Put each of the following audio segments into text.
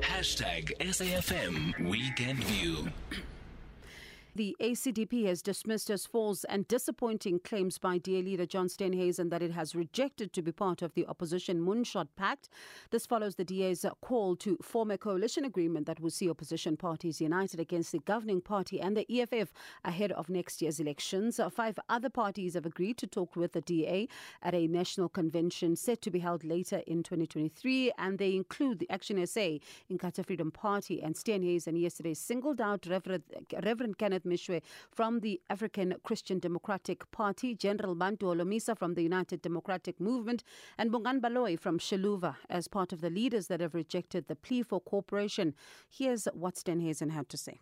Hashtag SAFM Weekend View. The ACDP has dismissed as false and disappointing claims by DA leader John Steenhuisen that it has rejected to be part of the opposition Moonshot Pact. This follows the DA's call to form a coalition agreement that will see opposition parties united against the governing party and the EFF ahead of next year's elections. Five other parties have agreed to talk with the DA at a national convention set to be held later in 2023, and they include the Action SA, Inkatha Freedom Party, and Steenhuisen yesterday singled out Reverend, Reverend Kenneth Meshoe from the African Christian Democratic Party, General Bantu Holomisa from the United Democratic Movement, and Bongani Baloyi from Xiluva as part of the leaders that have rejected the plea for cooperation. Here's what Steenhuisen had to say.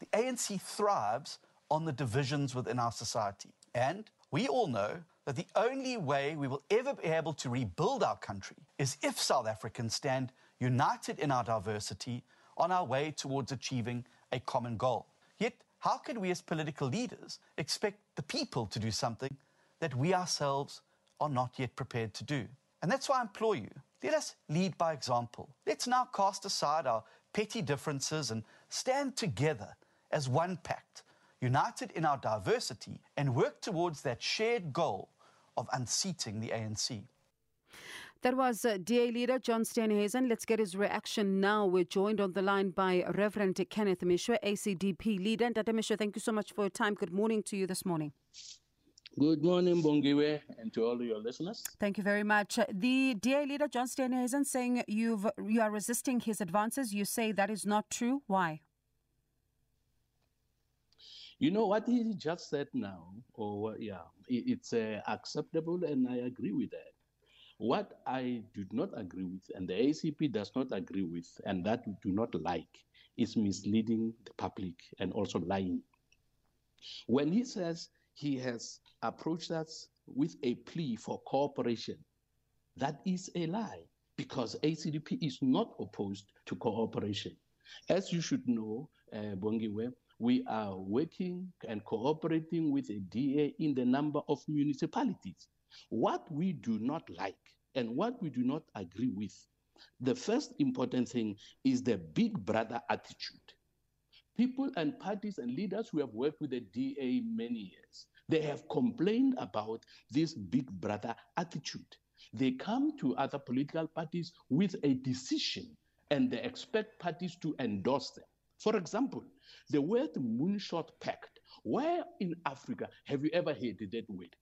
The ANC thrives on the divisions within our society. And we all know that the only way we will ever be able to rebuild our country is if South Africans stand united in our diversity on our way towards achieving a common goal. Yet, how can we as political leaders expect the people to do something that we ourselves are not yet prepared to do? And that's why I implore you let us lead by example. Let's now cast aside our petty differences and stand together as one pact, united in our diversity, and work towards that shared goal of unseating the ANC. That was uh, DA leader John Steenhuisen. Let's get his reaction now. We're joined on the line by Reverend Kenneth Meshoe, ACDP leader. Dada Meshoe, thank you so much for your time. Good morning to you this morning. Good morning, Bongiwe, and to all your listeners. Thank you very much. The DA leader, John Steenhuisen, saying you've, you are resisting his advances. You say that is not true. Why? You know what he just said now, or yeah, it's uh, acceptable, and I agree with that. What I do not agree with, and the ACP does not agree with, and that we do not like, is misleading the public and also lying. When he says he has approached us with a plea for cooperation, that is a lie because ACDP is not opposed to cooperation. As you should know, uh, Bongiwe, we are working and cooperating with a DA in the number of municipalities. What we do not like and what we do not agree with, the first important thing is the big brother attitude. People and parties and leaders who have worked with the DA many years, they have complained about this big brother attitude. They come to other political parties with a decision and they expect parties to endorse them. For example, the word moonshot pact. Where in Africa have you ever heard that word?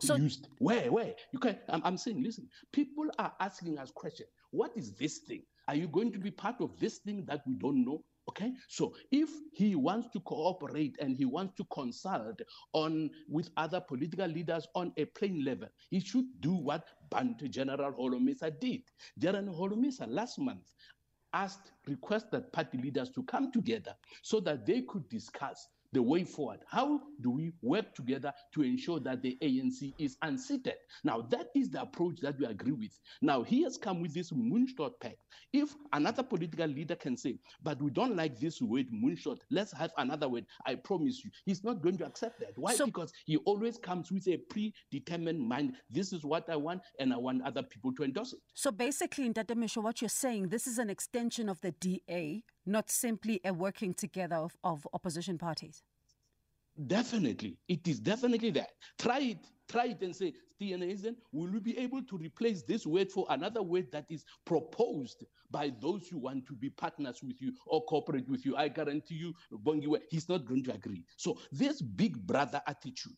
So, used where where you can I'm, I'm saying listen people are asking us questions. What is this thing? Are you going to be part of this thing that we don't know? Okay? So if he wants to cooperate and he wants to consult on with other political leaders on a plain level he should do what Bantu General Holomisa did. General Holomisa last month asked requested party leaders to come together so that they could discuss the way forward. How do we work together to ensure that the ANC is unseated? Now, that is the approach that we agree with. Now, he has come with this moonshot pact. If another political leader can say, but we don't like this word moonshot, let's have another word, I promise you, he's not going to accept that. Why? So, because he always comes with a predetermined mind. This is what I want, and I want other people to endorse it. So basically, in Dadamisho, what you're saying, this is an extension of the DA not simply a working together of, of opposition parties? Definitely. It is definitely that. Try it. Try it and say, Steenhuisen, will we be able to replace this word for another word that is proposed by those who want to be partners with you or cooperate with you? I guarantee you, Bongiwe, he's not going to agree. So this big brother attitude,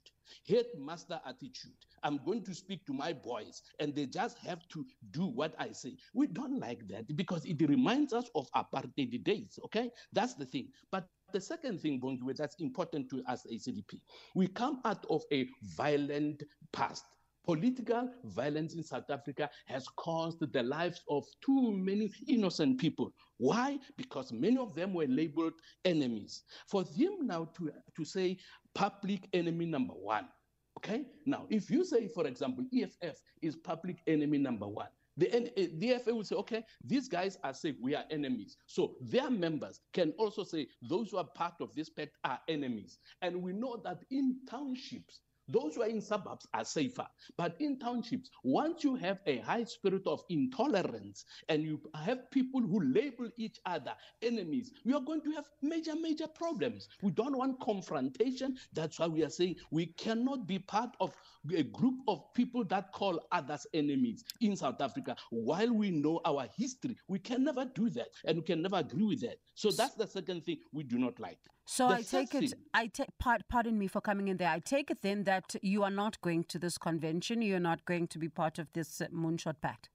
headmaster attitude, I'm going to speak to my boys and they just have to do what I say. We don't like that because it reminds us of apartheid days, okay? That's the thing. But the second thing, Bongiwe, that's important to us, as ACDP, we come out of a violent past. Political violence in South Africa has caused the lives of too many innocent people. Why? Because many of them were labeled enemies. For them now to, to say public enemy number one, okay? Now, if you say, for example, EFF is public enemy number one, the, eh, the FA will say, okay, these guys are safe. we are enemies. So their members can also say those who are part of this pact are enemies. And we know that in townships, Those who are in suburbs are safer. But in townships, once you have a high spirit of intolerance and you have people who label each other enemies, you are going to have major, major problems. We don't want confrontation. That's why we are saying we cannot be part of a group of people that call others enemies in South Africa. While we know our history, we can never do that and we can never agree with that. So that's the second thing we do not like. So The I take it, I take, pardon me for coming in there. I take it then that you are not going to this convention. You're not going to be part of this uh, Moonshot Pact.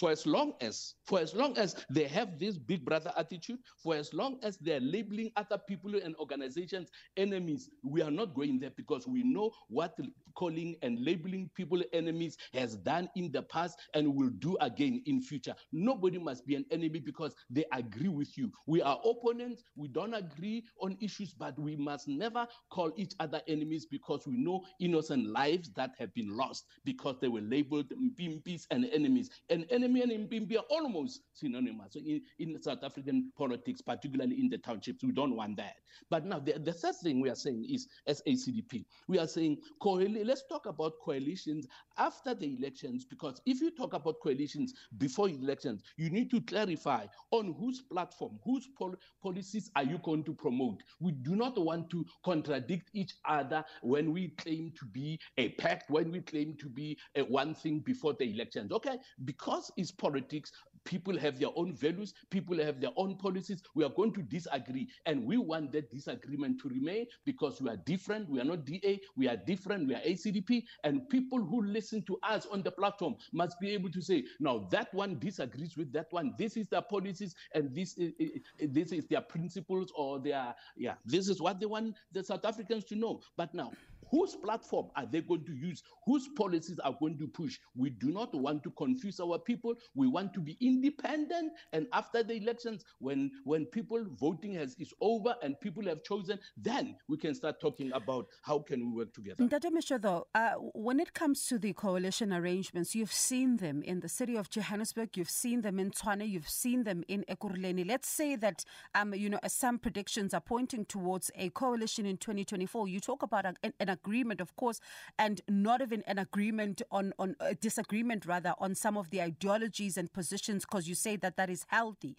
For as long as for as long as they have this big brother attitude for as long as they're labeling other people and organizations enemies we are not going there because we know what calling and labeling people enemies has done in the past and will do again in future. Nobody must be an enemy because they agree with you. We are opponents. We don't agree on issues but we must never call each other enemies because we know innocent lives that have been lost because they were labeled mpimpis and enemies. An and impimpi are almost synonymous in, in south african politics particularly in the townships. We don't want that. But now the, the third thing we are saying is as acdp we are saying let's talk about coalitions after the elections because if you talk about coalitions before elections you need to clarify on whose platform whose pol- policies are you going to promote. We do not want to contradict each other when we claim to be a pact when we claim to be one thing before the elections okay? Because it's politics. People have their own values. People have their own policies. We are going to disagree. And we want that disagreement to remain because we are different. We are not da we are different. We are acdp and people who listen to us on the platform must be able to say now that one disagrees with that one. This is their policies and this is, this is their principles or their yeah this is what they want the south africans to know. But now whose platform are they going to use? Whose policies are going to push? We do not want to confuse our people. We want to be independent. And after the elections when when people voting has is over and people have chosen then we can start talking about how can we work together. Ndata Meshoe, though, uh, when it comes to the coalition arrangements, you've seen them in the city of Johannesburg, you've seen them in Tshwane, you've seen them in Ekurhuleni. Let's say that, um, you know, some predictions are pointing towards a coalition in 2024. You talk about an, an agreement, of course, and not even an agreement on, on a disagreement, rather, on some of the ideologies and positions, because you say that that is healthy.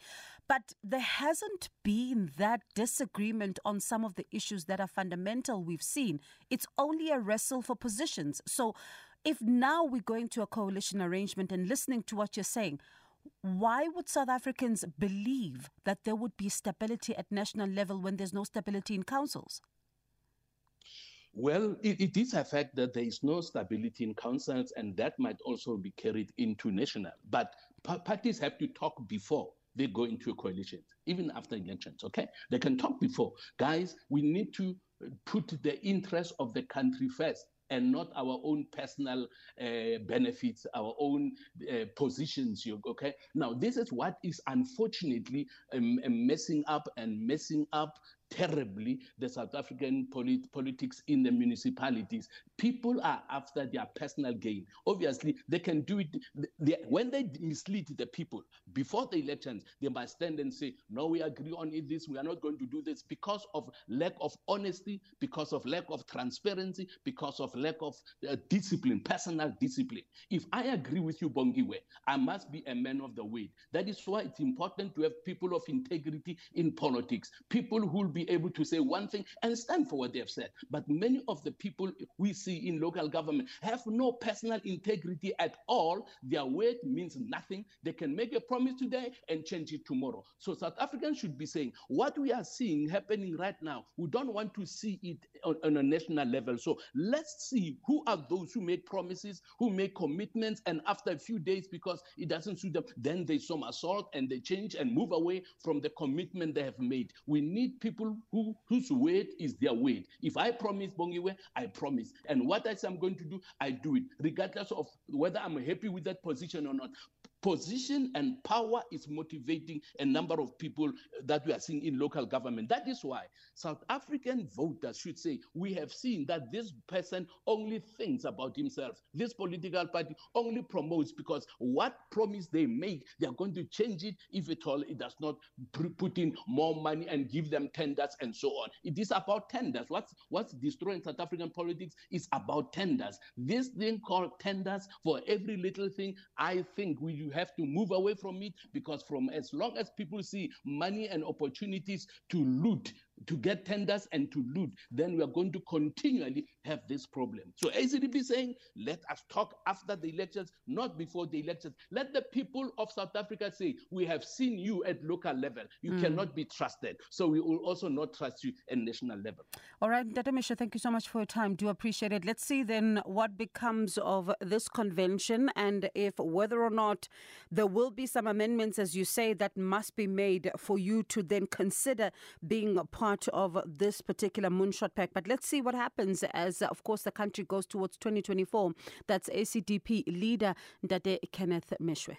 But there hasn't been that disagreement on some of the issues that are fundamental we've seen. It's only a wrestle for positions. So if now we're going to a coalition arrangement and listening to what you're saying, why would South Africans believe that there would be stability at national level when there's no stability in councils? Well, it, it is a fact that there is no stability in councils, and that might also be carried into national. But pa- parties have to talk before they go into a coalition, even after elections. Okay, they can talk before. Guys, we need to put the interest of the country first. And not our own personal uh, benefits, our own uh, positions. Okay? Now, this is what is unfortunately um, messing up and messing up terribly the South African polit- politics in the municipalities. People are after their personal gain. Obviously, they can do it. They, when they mislead the people before the elections, they must stand and say, No, we agree on this, we are not going to do this because of lack of honesty, because of lack of transparency, because of lack of uh, discipline, personal discipline. If I agree with you, Bongiwe, I must be a man of the word. That is why it's important to have people of integrity in politics, people who will be able to say one thing and stand for what they have said. But many of the people we see in local government have no personal integrity at all. Their word means nothing. They can make a promise today and change it tomorrow. So South Africans should be saying what we are seeing happening right now, we don't want to see it on, on a national level. So let's see who are those who make promises, who make commitments, and after a few days, because it doesn't suit them, then they somersault and they change and move away from the commitment they have made. We need people who whose word is their word. If I promise Bongiwe, I promise. And what I say I'm going to do, I do it, regardless of whether I'm happy with that position or not. Position and power is motivating a number of people that we are seeing in local government. That is why South African voters should say, we have seen that this person only thinks about himself. This political party only promotes because what promise they make, they are going to change it if at all it does not put in more money and give them tenders and so on. It is about tenders. What's, what's destroying South African politics is about tenders. This thing called tenders for every little thing, I think we have to move away from it because from as long as people see money and opportunities to loot, to get tenders and to loot, then we are going to continually have this problem. So ACDP saying, let us talk after the elections, not before the elections. Let the people of South Africa say, we have seen you at local level. You mm. cannot be trusted. So we will also not trust you at national level. All right, Datamisha, thank you so much for your time. Do appreciate it. Let's see then what becomes of this convention and if whether or not there will be some amendments, as you say, that must be made for you to then consider being part of this particular moonshot pact. But let's see what happens as, of course, the country goes towards 2024. That's ACDP leader Ndade Kenneth Meshoe.